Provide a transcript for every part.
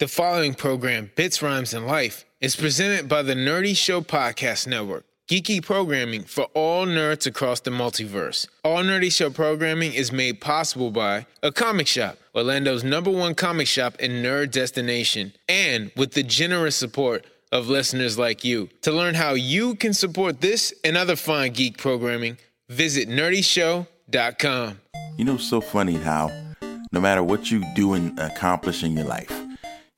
The following program, Bits, Rhymes, and Life, is presented by the Nerdy Show Podcast Network. Geeky programming for all nerds across the multiverse. All Nerdy Show programming is made possible by a comic shop, Orlando's number one comic shop and nerd destination, and with the generous support of listeners like you. To learn how you can support this and other fine geek programming, visit nerdyshow.com. You know, so funny how no matter what you do and accomplish in your life,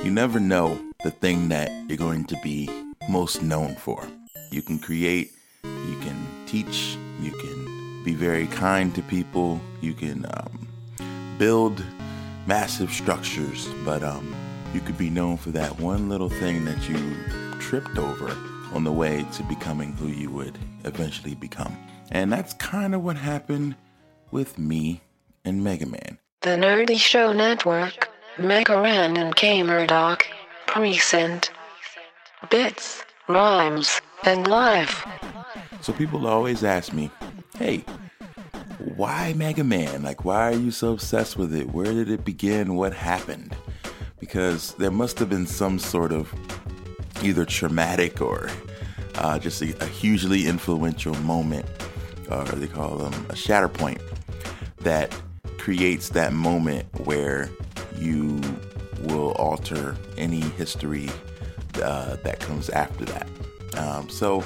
you never know the thing that you're going to be most known for. You can create, you can teach, you can be very kind to people, you can um, build massive structures, but um, you could be known for that one little thing that you tripped over on the way to becoming who you would eventually become. And that's kind of what happened with me and Mega Man. The Nerdy Show Network, Megaran and K Murdoch, Present, Bits, Rhymes, and Life. So people always ask me, hey, why Mega Man? Like, why are you so obsessed with it? Where did it begin? What happened? Because there must have been some sort of either traumatic or uh, just a, a hugely influential moment, or they call them a shatter point, that creates that moment where you will alter any history uh, that comes after that. Um, so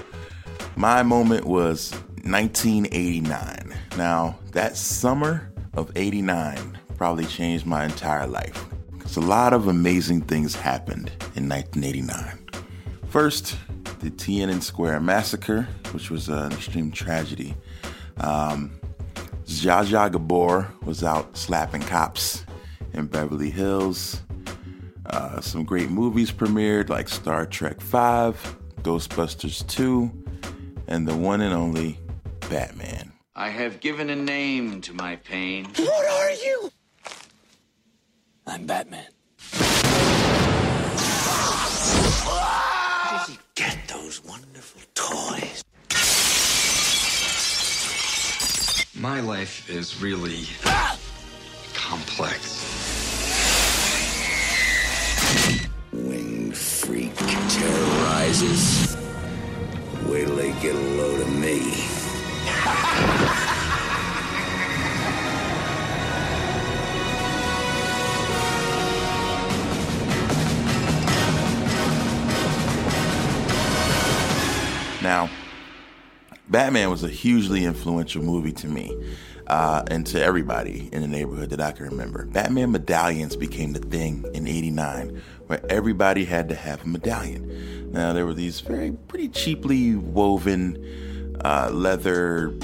my moment was 1989. Now, that summer of 89 probably changed my entire life because a lot of amazing things happened in 1989. First, the Tiananmen Square massacre, which was an extreme tragedy. Um, Zsa Zsa Gabor was out slapping cops in Beverly Hills. Uh, some great movies premiered like Star Trek V, Ghostbusters 2, and the one and only Batman. I have given a name to my pain. What are you? I'm Batman. Where did he get those wonderful toys? My life is really complex. Winged freak terrorizes. Wait till they get a load of me. Now, Batman was a hugely influential movie to me uh, and to everybody in the neighborhood that I can remember. Batman medallions became the thing in 89 where everybody had to have a medallion. Now, there were these very pretty cheaply woven uh, leather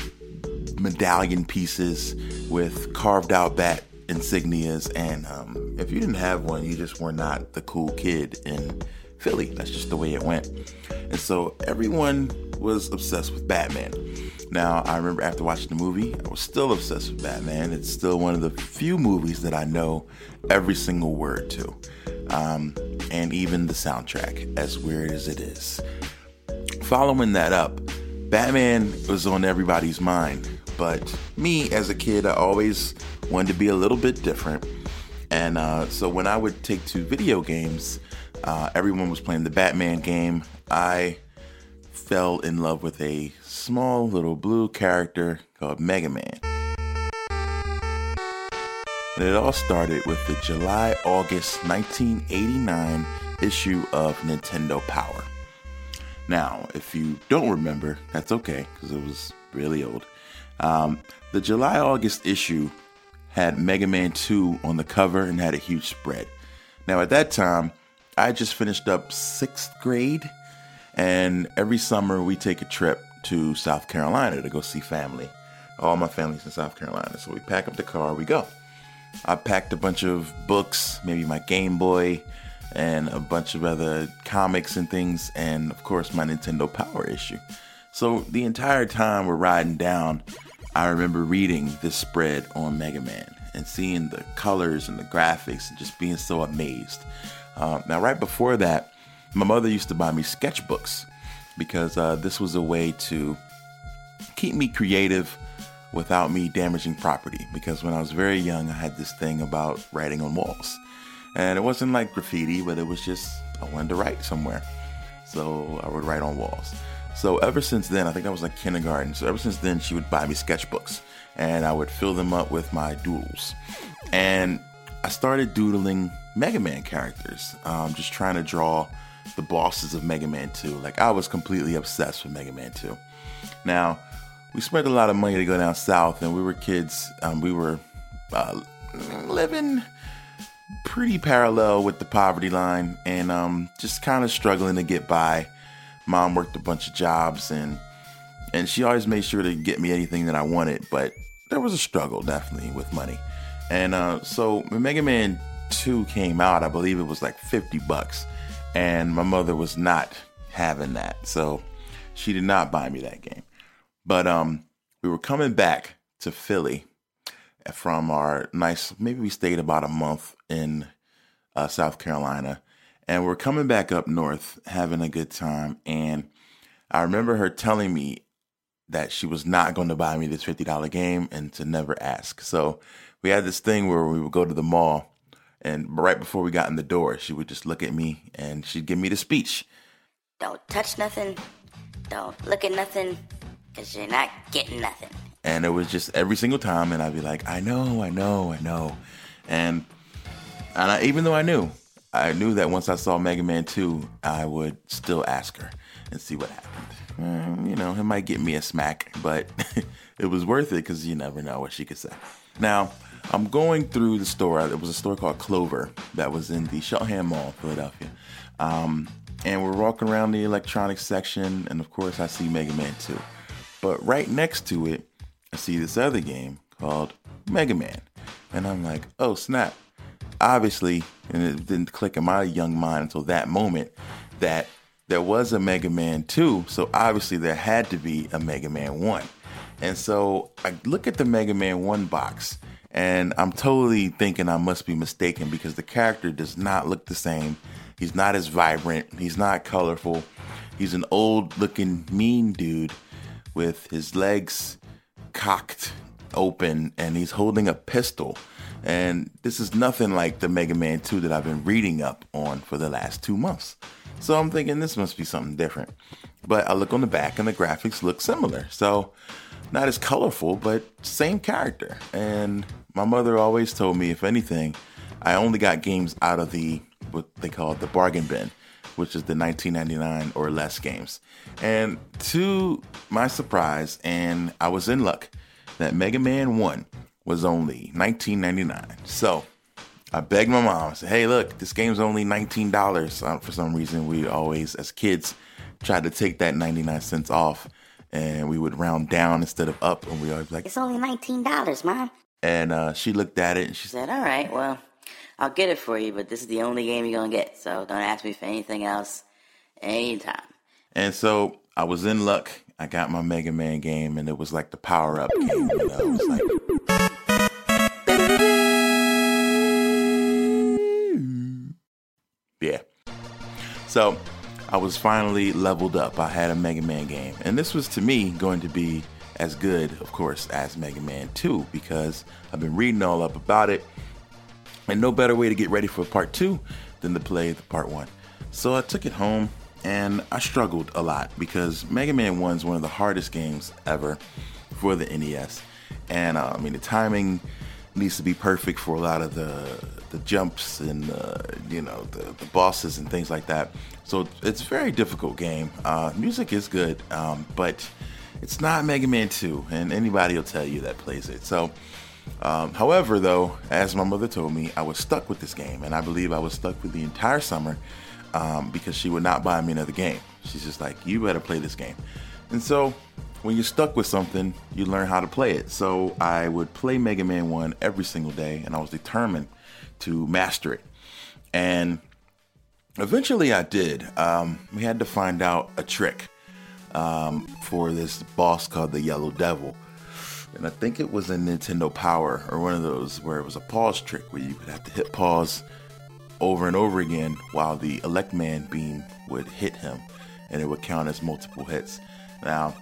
medallion pieces with carved out bat insignias. And um, if you didn't have one, you just were not the cool kid in Philly. That's just the way it went. And so everyone was obsessed with Batman. Now, I remember after watching the movie, I was still obsessed with Batman. It's still one of the few movies that I know every single word to, um, and even the soundtrack, as weird as it is. Following that up, Batman was on everybody's mind, but me as a kid, I always wanted to be a little bit different. And uh, so when I would take to video games, uh, everyone was playing the Batman game. I fell in love with a small little blue character called Mega Man. And it all started with the July August 1989 issue of Nintendo Power. Now, if you don't remember, that's okay because it was really old. Um, the July August issue had Mega Man 2 on the cover and had a huge spread. Now, at that time, I just finished up sixth grade, and every summer we take a trip to South Carolina to go see family. All my family's in South Carolina, so we pack up the car, we go. I packed a bunch of books, maybe my Game Boy, and a bunch of other comics and things, and of course my Nintendo Power issue. So the entire time we're riding down, I remember reading this spread on Mega Man and seeing the colors and the graphics and just being so amazed. Uh, now, right before that, my mother used to buy me sketchbooks because uh, this was a way to keep me creative without me damaging property. Because when I was very young, I had this thing about writing on walls. And it wasn't like graffiti, but it was just, I wanted to write somewhere. So I would write on walls. So ever since then, I think I was like kindergarten. So ever since then, she would buy me sketchbooks and I would fill them up with my doodles. And I started doodling Mega Man characters, um, just trying to draw the bosses of Mega Man 2. Like I was completely obsessed with Mega Man 2. Now, we spent a lot of money to go down south, and we were kids. Um, we were uh, living pretty parallel with the poverty line, and um, just kind of struggling to get by. Mom worked a bunch of jobs, and and she always made sure to get me anything that I wanted. But there was a struggle, definitely, with money. And uh, so when Mega Man 2 came out, I believe it was like 50 bucks. And my mother was not having that. So she did not buy me that game. But um, we were coming back to Philly from our nice, maybe we stayed about a month in uh, South Carolina. And we're coming back up north, having a good time. And I remember her telling me that she was not going to buy me this $50 game and to never ask. So we had this thing where we would go to the mall and right before we got in the door, she would just look at me and she'd give me the speech. Don't touch nothing. Don't look at nothing because you're not getting nothing. And it was just every single time, and I'd be like, I know, I know, I know. And, and I, even though I knew, I knew that once I saw Mega Man 2, I would still ask her and see what happened. Um, you know, it might get me a smack, but it was worth it because you never know what she could say. Now, I'm going through the store. It was a store called Clover that was in the Cheltenham Mall, Philadelphia. Um, and we're walking around the electronics section, and of course, I see Mega Man 2. But right next to it, I see this other game called Mega Man. And I'm like, oh, snap. Obviously, and it didn't click in my young mind until that moment that there was a Mega Man 2. So obviously, there had to be a Mega Man 1. And so I look at the Mega Man 1 box and I'm totally thinking I must be mistaken because the character does not look the same. He's not as vibrant, he's not colorful. He's an old looking mean dude with his legs cocked open and he's holding a pistol. And this is nothing like the Mega Man 2 that I've been reading up on for the last two months. So I'm thinking this must be something different. But I look on the back and the graphics look similar. So not as colorful, but same character. And my mother always told me, if anything, I only got games out of the what they call the bargain bin, which is the 1999 or less games. And to my surprise, and I was in luck, that Mega Man 1 was only 19.99. So I begged my mom. I said, "Hey, look, this game's only nineteen dollars." Uh, for some reason, we always, as kids, tried to take that ninety nine cents off, and we would round down instead of up, and we always like, "It's only nineteen dollars, mom." And uh, she looked at it and she said, "All right, well, I'll get it for you, but this is the only game you're gonna get, so don't ask me for anything else anytime." And so I was in luck. I got my Mega Man game, and it was like the power up game. You know, it was like. Yeah. So I was finally leveled up. I had a Mega Man game. And this was to me going to be as good, of course, as Mega Man 2 because I've been reading all up about it. And no better way to get ready for part 2 than to play the part 1. So I took it home and I struggled a lot because Mega Man 1 is one of the hardest games ever for the NES. And uh, I mean, the timing needs to be perfect for a lot of the the jumps and uh, you know the, the bosses and things like that. So it's a very difficult game. Uh, music is good, um, but it's not Mega Man 2, and anybody will tell you that plays it. So, um, however, though, as my mother told me, I was stuck with this game, and I believe I was stuck for the entire summer um, because she would not buy me another game. She's just like, "You better play this game." And so when you're stuck with something, you learn how to play it. So I would play Mega Man 1 every single day, and I was determined to master it. And eventually I did. Um, we had to find out a trick um, for this boss called the Yellow Devil. And I think it was a Nintendo Power or one of those where it was a pause trick where you would have to hit pause over and over again while the Elec Man beam would hit him and it would count as multiple hits. Now,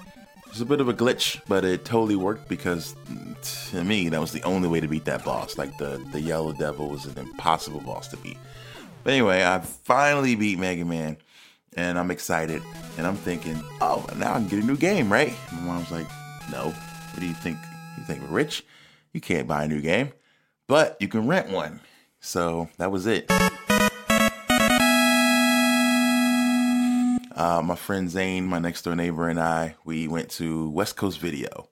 it's a bit of a glitch, but it totally worked because to me that was the only way to beat that boss. Like the the Yellow Devil was an impossible boss to beat. But anyway, I finally beat Mega Man, and I'm excited, and I'm thinking, oh, now I can get a new game, right? My mom's like, no. What do you think? You think we're rich? You can't buy a new game, but you can rent one. So that was it. Uh, my friend Zane, my next door neighbor, and I, we went to West Coast Video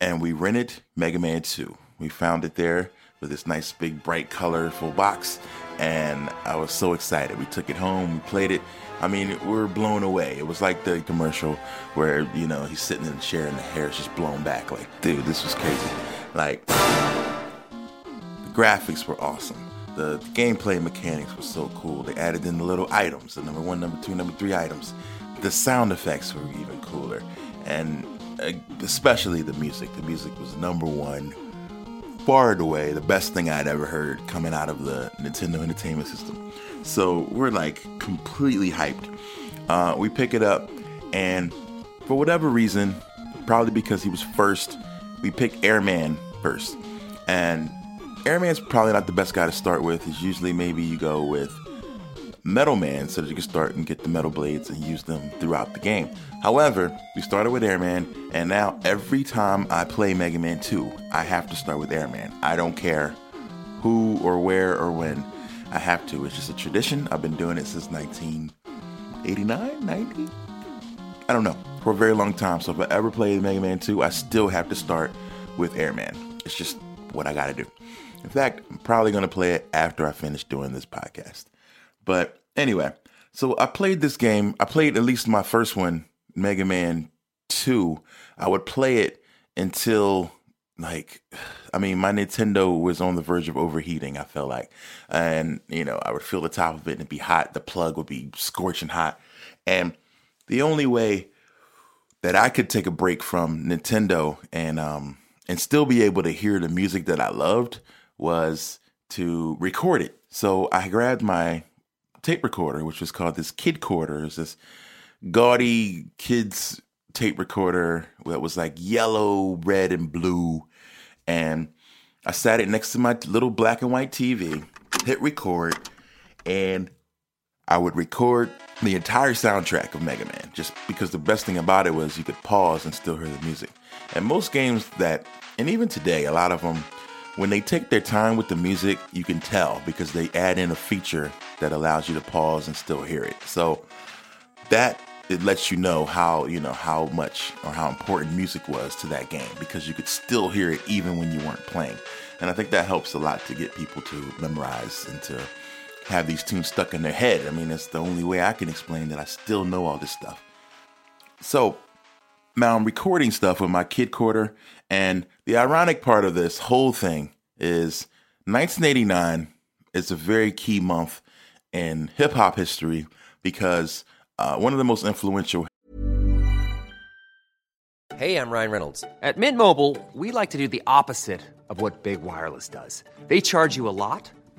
and we rented Mega Man 2. We found it there with this nice, big, bright, colorful box, and I was so excited. We took it home, we played it. I mean, we were blown away. It was like the commercial where, you know, he's sitting in the chair and the hair is just blown back. Like, dude, this was crazy. Like, the graphics were awesome the gameplay mechanics were so cool. They added in the little items, the number one, number two, number three items. The sound effects were even cooler, and uh, especially the music. The music was number one, far and away the best thing I'd ever heard coming out of the Nintendo Entertainment System. So we're like completely hyped. Uh, we pick it up, and for whatever reason, probably because he was first, we pick Airman first, and Airman's probably not the best guy to start with. Is usually maybe you go with Metal Man so that you can start and get the metal blades and use them throughout the game. However, we started with Airman, and now every time I play Mega Man 2, I have to start with Airman. I don't care who or where or when. I have to. It's just a tradition. I've been doing it since 1989, 90? I don't know. For a very long time. So if I ever play Mega Man 2, I still have to start with Airman. It's just what I gotta do. In fact, I'm probably going to play it after I finish doing this podcast. But anyway, so I played this game. I played at least my first one, Mega Man 2. I would play it until like I mean my Nintendo was on the verge of overheating, I felt like. And you know, I would feel the top of it and it'd be hot, the plug would be scorching hot. And the only way that I could take a break from Nintendo and um and still be able to hear the music that I loved was to record it. So I grabbed my tape recorder, which was called this Kid Quarter. It's this gaudy kids tape recorder that was like yellow, red, and blue. And I sat it next to my little black and white TV, hit record, and I would record the entire soundtrack of Mega Man just because the best thing about it was you could pause and still hear the music. And most games that, and even today, a lot of them when they take their time with the music, you can tell because they add in a feature that allows you to pause and still hear it. So that it lets you know how you know how much or how important music was to that game because you could still hear it even when you weren't playing. And I think that helps a lot to get people to memorize and to have these tunes stuck in their head. I mean, it's the only way I can explain that I still know all this stuff. So now I'm recording stuff with my kid quarter, and the ironic part of this whole thing is 1989 is a very key month in hip hop history because uh, one of the most influential. Hey, I'm Ryan Reynolds. At Mint Mobile, we like to do the opposite of what Big Wireless does. They charge you a lot,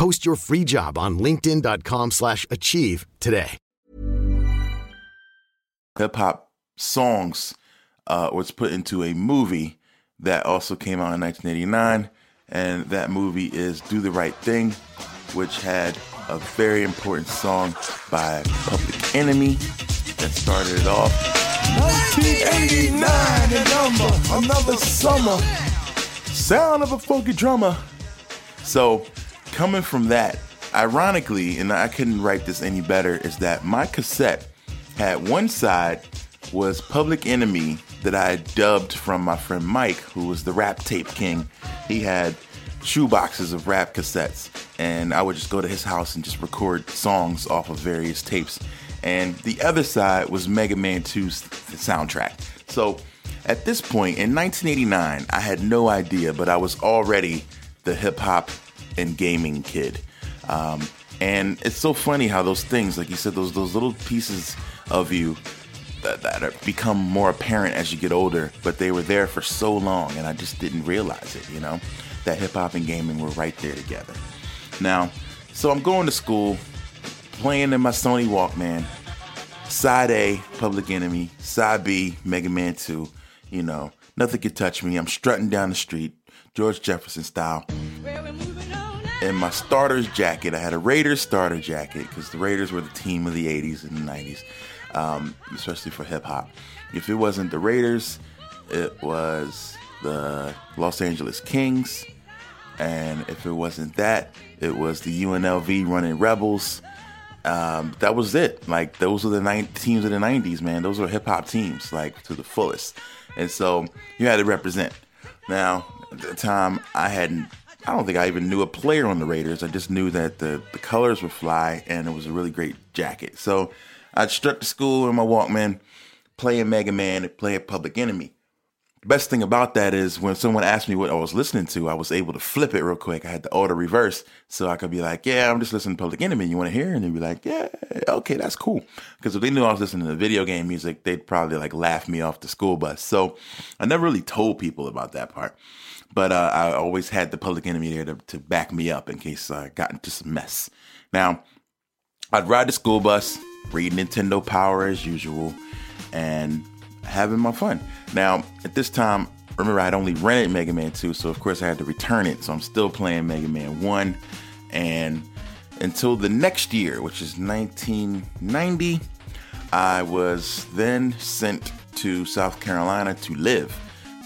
Post your free job on linkedin.com/achieve slash achieve today. hip hop songs uh, was put into a movie that also came out in 1989, and that movie is "Do the Right Thing," which had a very important song by Public Enemy that started it off. 1989 and number, another summer, sound of a funky drummer. So, coming from that, ironically, and I couldn't write this any better, is that my cassette had one side was Public Enemy that I dubbed from my friend Mike, who was the rap tape king. He had shoeboxes of rap cassettes, and I would just go to his house and just record songs off of various tapes. And the other side was Mega Man 2's soundtrack. So at this point in 1989, I had no idea, but I was already the hip hop and gaming kid. Um, and it's so funny how those things, like you said, those those little pieces of you that, that are, become more apparent as you get older, but they were there for so long, and I just didn't realize it. You know, that hip hop and gaming were right there together. Now, so I'm going to school, playing in my Sony Walkman. Side A, Public Enemy. Side B, Mega Man 2. You know, nothing could touch me. I'm strutting down the street, George Jefferson style. In my starter's jacket, I had a Raiders starter jacket because the Raiders were the team of the 80s and the 90s, um, especially for hip hop. If it wasn't the Raiders, it was the Los Angeles Kings. And if it wasn't that, it was the UNLV running Rebels. Um, that was it. Like those were the teams of the '90s, man. Those were hip hop teams, like to the fullest. And so you had to represent. Now, at the time, I hadn't. I don't think I even knew a player on the Raiders. I just knew that the the colors were fly and it was a really great jacket. So I'd struck to school in my Walkman, playing Mega Man and playing Public Enemy. The best thing about that is when someone asked me what I was listening to, I was able to flip it real quick. I had the auto reverse, so I could be like, "Yeah, I'm just listening to Public Enemy. You want to hear?" And they'd be like, "Yeah, okay, that's cool." Because if they knew I was listening to video game music, they'd probably like laugh me off the school bus. So I never really told people about that part, but uh, I always had the Public Enemy there to, to back me up in case I got into some mess. Now, I'd ride the school bus, read Nintendo Power as usual, and having my fun. Now, at this time, remember I'd only rented Mega Man 2, so of course I had to return it. So I'm still playing Mega Man 1. And until the next year, which is 1990, I was then sent to South Carolina to live.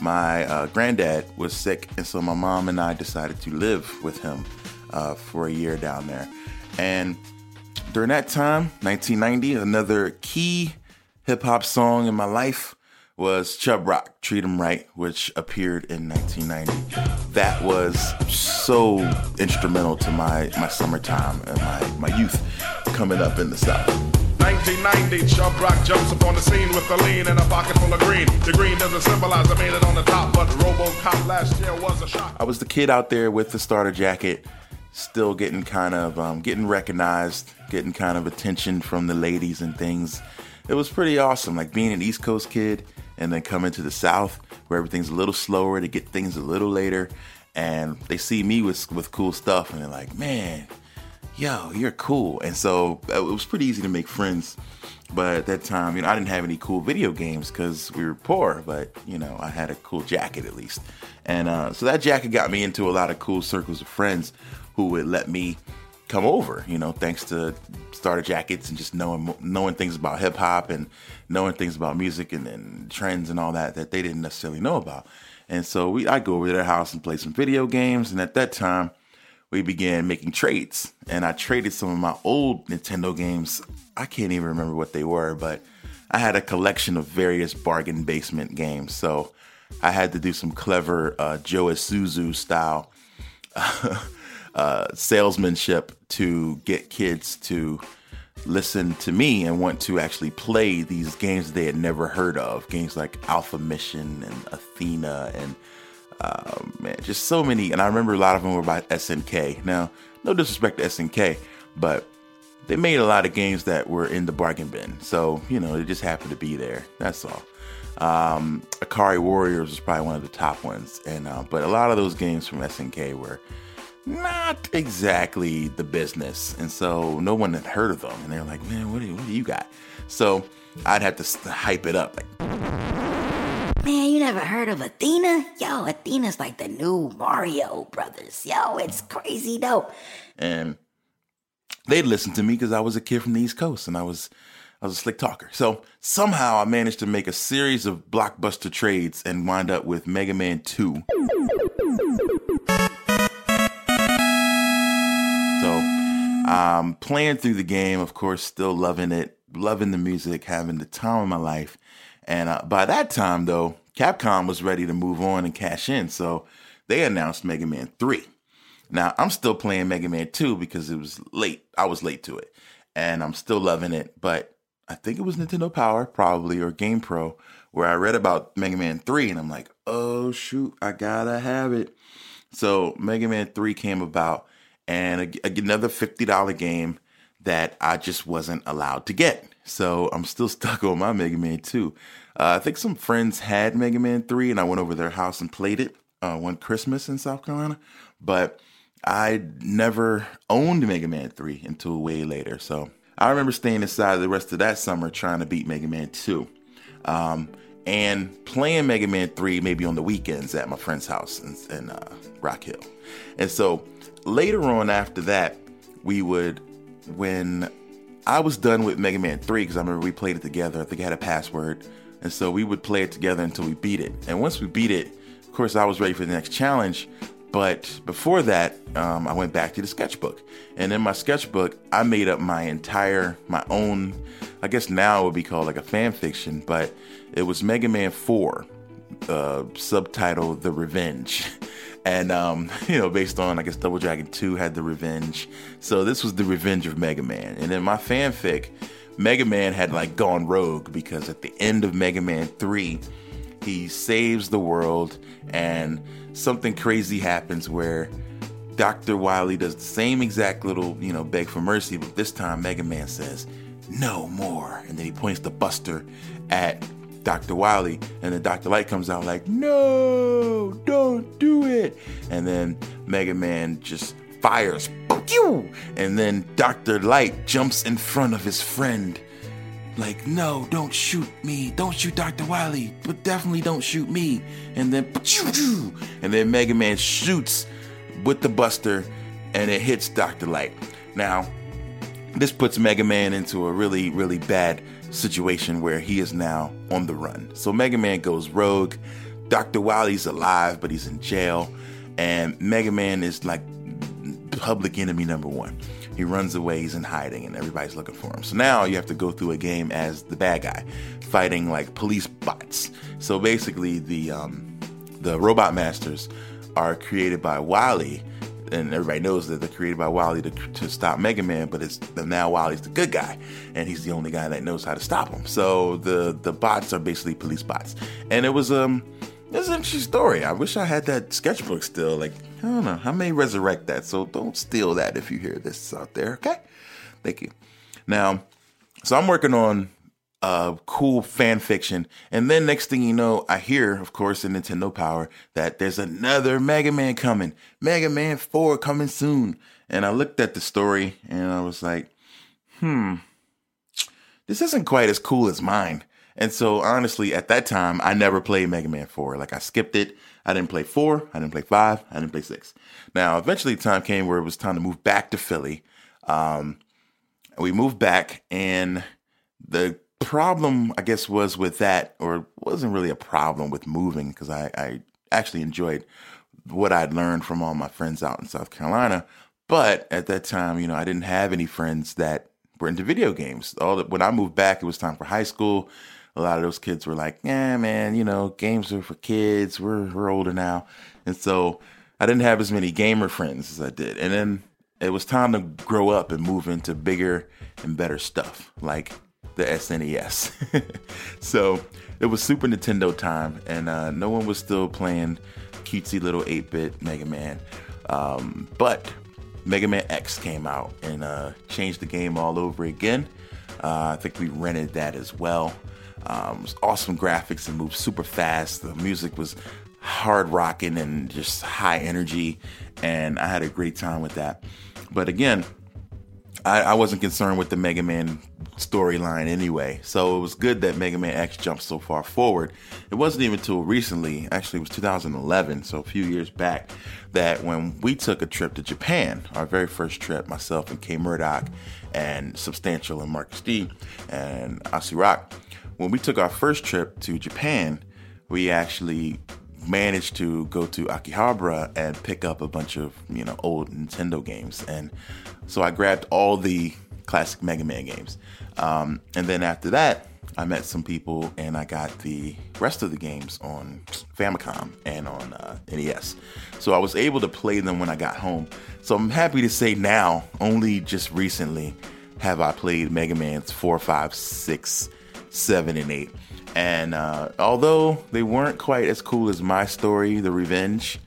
My uh, granddad was sick, and so my mom and I decided to live with him uh, for a year down there. And during that time, 1990, another key hip hop song in my life was Chubb Rock, Treat 'em Right, which appeared in 1990. That was so instrumental to my, my summertime and my, my youth coming up in the South. 1990, Chubb Rock jumps upon the scene with a lean and a pocket full of green. The green doesn't symbolize I made it on the top, but RoboCop last year was a shock. I was the kid out there with the starter jacket, still getting kind of um, getting recognized, getting kind of attention from the ladies and things. It was pretty awesome, like being an East Coast kid and then coming to the South where everything's a little slower to get things a little later, and they see me with with cool stuff and they're like, man, yo, you're cool. And so uh, it was pretty easy to make friends. But at that time, you know, I didn't have any cool video games because we were poor. But you know, I had a cool jacket at least, and uh, so that jacket got me into a lot of cool circles of friends who would let me come over. You know, thanks to starter jackets and just knowing knowing things about hip hop and knowing things about music and, and trends and all that that they didn't necessarily know about. And so we I go over to their house and play some video games. And at that time, we began making trades. And I traded some of my old Nintendo games. I can't even remember what they were, but I had a collection of various bargain basement games. So I had to do some clever uh, Joe Isuzu style uh, salesmanship to get kids to listen to me and want to actually play these games they had never heard of. Games like Alpha Mission and Athena and uh, man, just so many. And I remember a lot of them were by SNK. Now, no disrespect to SNK, but they made a lot of games that were in the bargain bin. So, you know, they just happened to be there. That's all. Um, Ikari Warriors was probably one of the top ones. And, uh, but a lot of those games from SNK were not exactly the business. And so no one had heard of them. And they're like, man, what do you, what do you got? So I'd have to hype it up. Like, never heard of Athena? Yo, Athena's like the new Mario Brothers. Yo, it's crazy dope. And they'd listen to me because I was a kid from the East Coast and I was I was a slick talker. So somehow I managed to make a series of blockbuster trades and wind up with Mega Man 2. So um playing through the game, of course, still loving it, loving the music, having the time of my life. And uh, by that time, though, Capcom was ready to move on and cash in. So they announced Mega Man 3. Now, I'm still playing Mega Man 2 because it was late. I was late to it. And I'm still loving it. But I think it was Nintendo Power, probably, or GamePro, where I read about Mega Man 3 and I'm like, oh, shoot, I gotta have it. So Mega Man 3 came about and another $50 game that I just wasn't allowed to get. So I'm still stuck on my Mega Man 2. Uh, I think some friends had Mega Man 3 and I went over their house and played it uh, one Christmas in South Carolina. But I never owned Mega Man 3 until way later. So I remember staying inside the rest of that summer trying to beat Mega Man 2. Um, and playing Mega Man 3 maybe on the weekends at my friend's house in, in uh, Rock Hill. And so later on after that, we would, when I was done with Mega Man 3 because I remember we played it together. I think I had a password. And so we would play it together until we beat it. And once we beat it, of course, I was ready for the next challenge. But before that, um, I went back to the sketchbook. And in my sketchbook, I made up my entire, my own, I guess now it would be called like a fan fiction, but it was Mega Man 4, uh, subtitle The Revenge. and um, you know, based on I guess Double Dragon 2 had the revenge. So this was the revenge of Mega Man. And in my fanfic, Mega Man had like gone rogue because at the end of Mega Man 3, he saves the world and something crazy happens where Dr. Wily does the same exact little, you know, beg for mercy, but this time Mega Man says, no more. And then he points the buster at Dr. Wily, and then Dr. Light comes out like, no, don't do it. And then Mega Man just fires, and then Dr. Light jumps in front of his friend. Like, no, don't shoot me. Don't shoot Dr. Wily, but definitely don't shoot me. And then, and then Mega Man shoots with the buster and it hits Dr. Light. Now, this puts Mega Man into a really, really bad situation where he is now on the run. So Mega Man goes rogue. Dr. Wily's alive, but he's in jail. And Mega Man is like public enemy number one. He runs away, he's in hiding, and everybody's looking for him. So now you have to go through a game as the bad guy, fighting like police bots. So basically, the um, the robot masters are created by Wily and everybody knows that they're created by Wily to, to stop Mega Man, but it's now Wily's the good guy, and he's the only guy that knows how to stop him. So the the bots are basically police bots, and it was um it's an interesting story. I wish I had that sketchbook still. Like I don't know, I may resurrect that, so don't steal that if you hear this out there. Okay, thank you. Now, so I'm working on uh, cool fan fiction. And then next thing you know, I hear, of course, in Nintendo Power that there's another Mega Man coming, Mega Man 4 coming soon. And I looked at the story and I was like, hmm, this isn't quite as cool as mine. And so honestly, at that time, I never played Mega Man 4. Like I skipped it. I didn't play 4, I didn't play 5, I didn't play 6. Now, eventually time came where it was time to move back to Philly. Um, we moved back and the problem, I guess, was with that, or wasn't really a problem with moving because I, I actually enjoyed what I'd learned from all my friends out in South Carolina. But at that time, you know, I didn't have any friends that were into video games. All the, when I moved back, it was time for high school. A lot of those kids were like, "Yeah, man, you know, games are for kids. We're we're older now," and so I didn't have as many gamer friends as I did. And then it was time to grow up and move into bigger and better stuff, like the SNES. so it was Super Nintendo time, and uh, no one was still playing cutesy little 8 bit Mega Man. Um, but Mega Man X came out and uh, changed the game all over again. Uh, I think we rented that as well. Um, awesome graphics and moved super fast. The music was hard rocking and just high energy. And I had a great time with that. But again, I, I wasn't concerned with the Mega Man storyline anyway. So it was good that Mega Man X jumped so far forward. It wasn't even until recently, actually, it was 2011, so a few years back, that when we took a trip to Japan, our very first trip, myself and K Murdoch and Substantial and Marcus D and Asi Rock, when we took our first trip to Japan, we actually managed to go to Akihabara and pick up a bunch of you know old Nintendo games, and so I grabbed all the classic Mega Man games. Um, and then after that, I met some people and I got the rest of the games on Famicom and on uh, NES. So I was able to play them when I got home. So I'm happy to say now, only just recently, have I played Mega Man's 4, 5, 6, 7, and 8. And uh, although they weren't quite as cool as my story, The Revenge,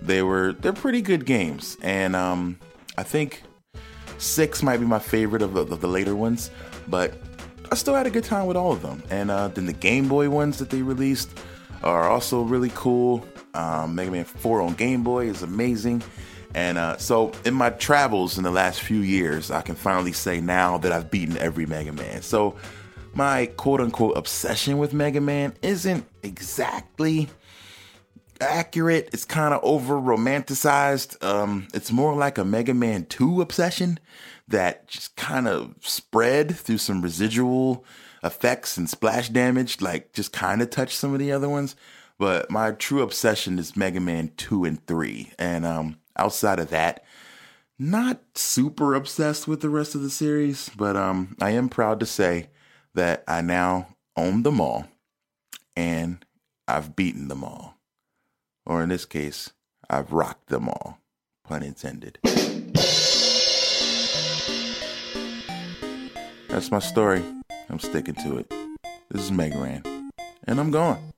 they were they're pretty good games. And um, I think six might be my favorite of the, of the, later ones, but I still had a good time with all of them. And uh, then the Game Boy ones that they released are also really cool. Um, Mega Man 4 on Game Boy is amazing. And uh, so, in my travels in the last few years, I can finally say now that I've beaten every Mega Man. So, my quote unquote obsession with Mega Man isn't exactly accurate. It's kind of over romanticized. Um, it's more like a Mega Man 2 obsession that just kind of spread through some residual effects and splash damage, like just kind of touched some of the other ones. But my true obsession is Mega Man 2 and 3. And um, outside of that, not super obsessed with the rest of the series, but um, I am proud to say that I now own them all and I've beaten them all. Or in this case, I've rocked them all. Pun intended. That's my story. I'm sticking to it. This is Megaran, and I'm gone.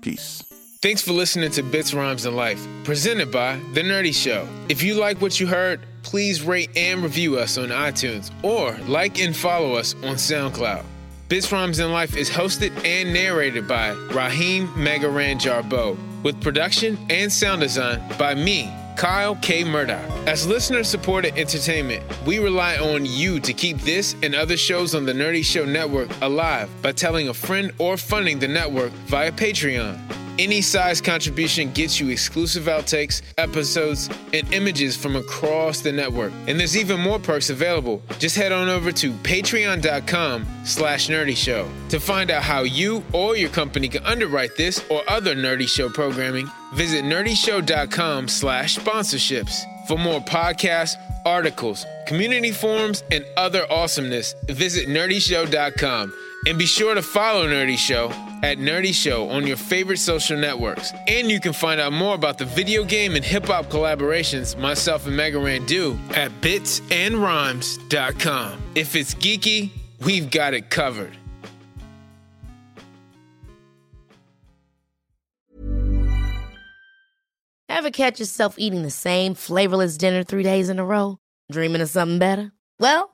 Peace. Thanks for listening to Bits, Rhymes, and Life, presented by The Nerdy Show. If you like what you heard, please rate and review us on iTunes or like and follow us on SoundCloud. Bits, Rhymes, and Life is hosted and narrated by Raheem Megaran Jarbo, with production and sound design by me, Kyle K. Murdoch. As listener supported entertainment, we rely on you to keep this and other shows on the Nerdy Show Network alive by telling a friend or funding the network via Patreon. Any size contribution gets you exclusive outtakes, episodes, and images from across the network. And there's even more perks available. Just head on over to patreon.com slash nerdy show to find out how you or your company can underwrite this or other nerdy show programming. Visit nerdyshow.com slash sponsorships. For more podcasts, articles, community forums, and other awesomeness, visit nerdyshow.com. And be sure to follow Nerdy Show at Nerdy Show on your favorite social networks. And you can find out more about the video game and hip hop collaborations myself and Megaran do at bitsandrhymes.com. If it's geeky, we've got it covered. Ever catch yourself eating the same flavorless dinner three days in a row? Dreaming of something better? Well,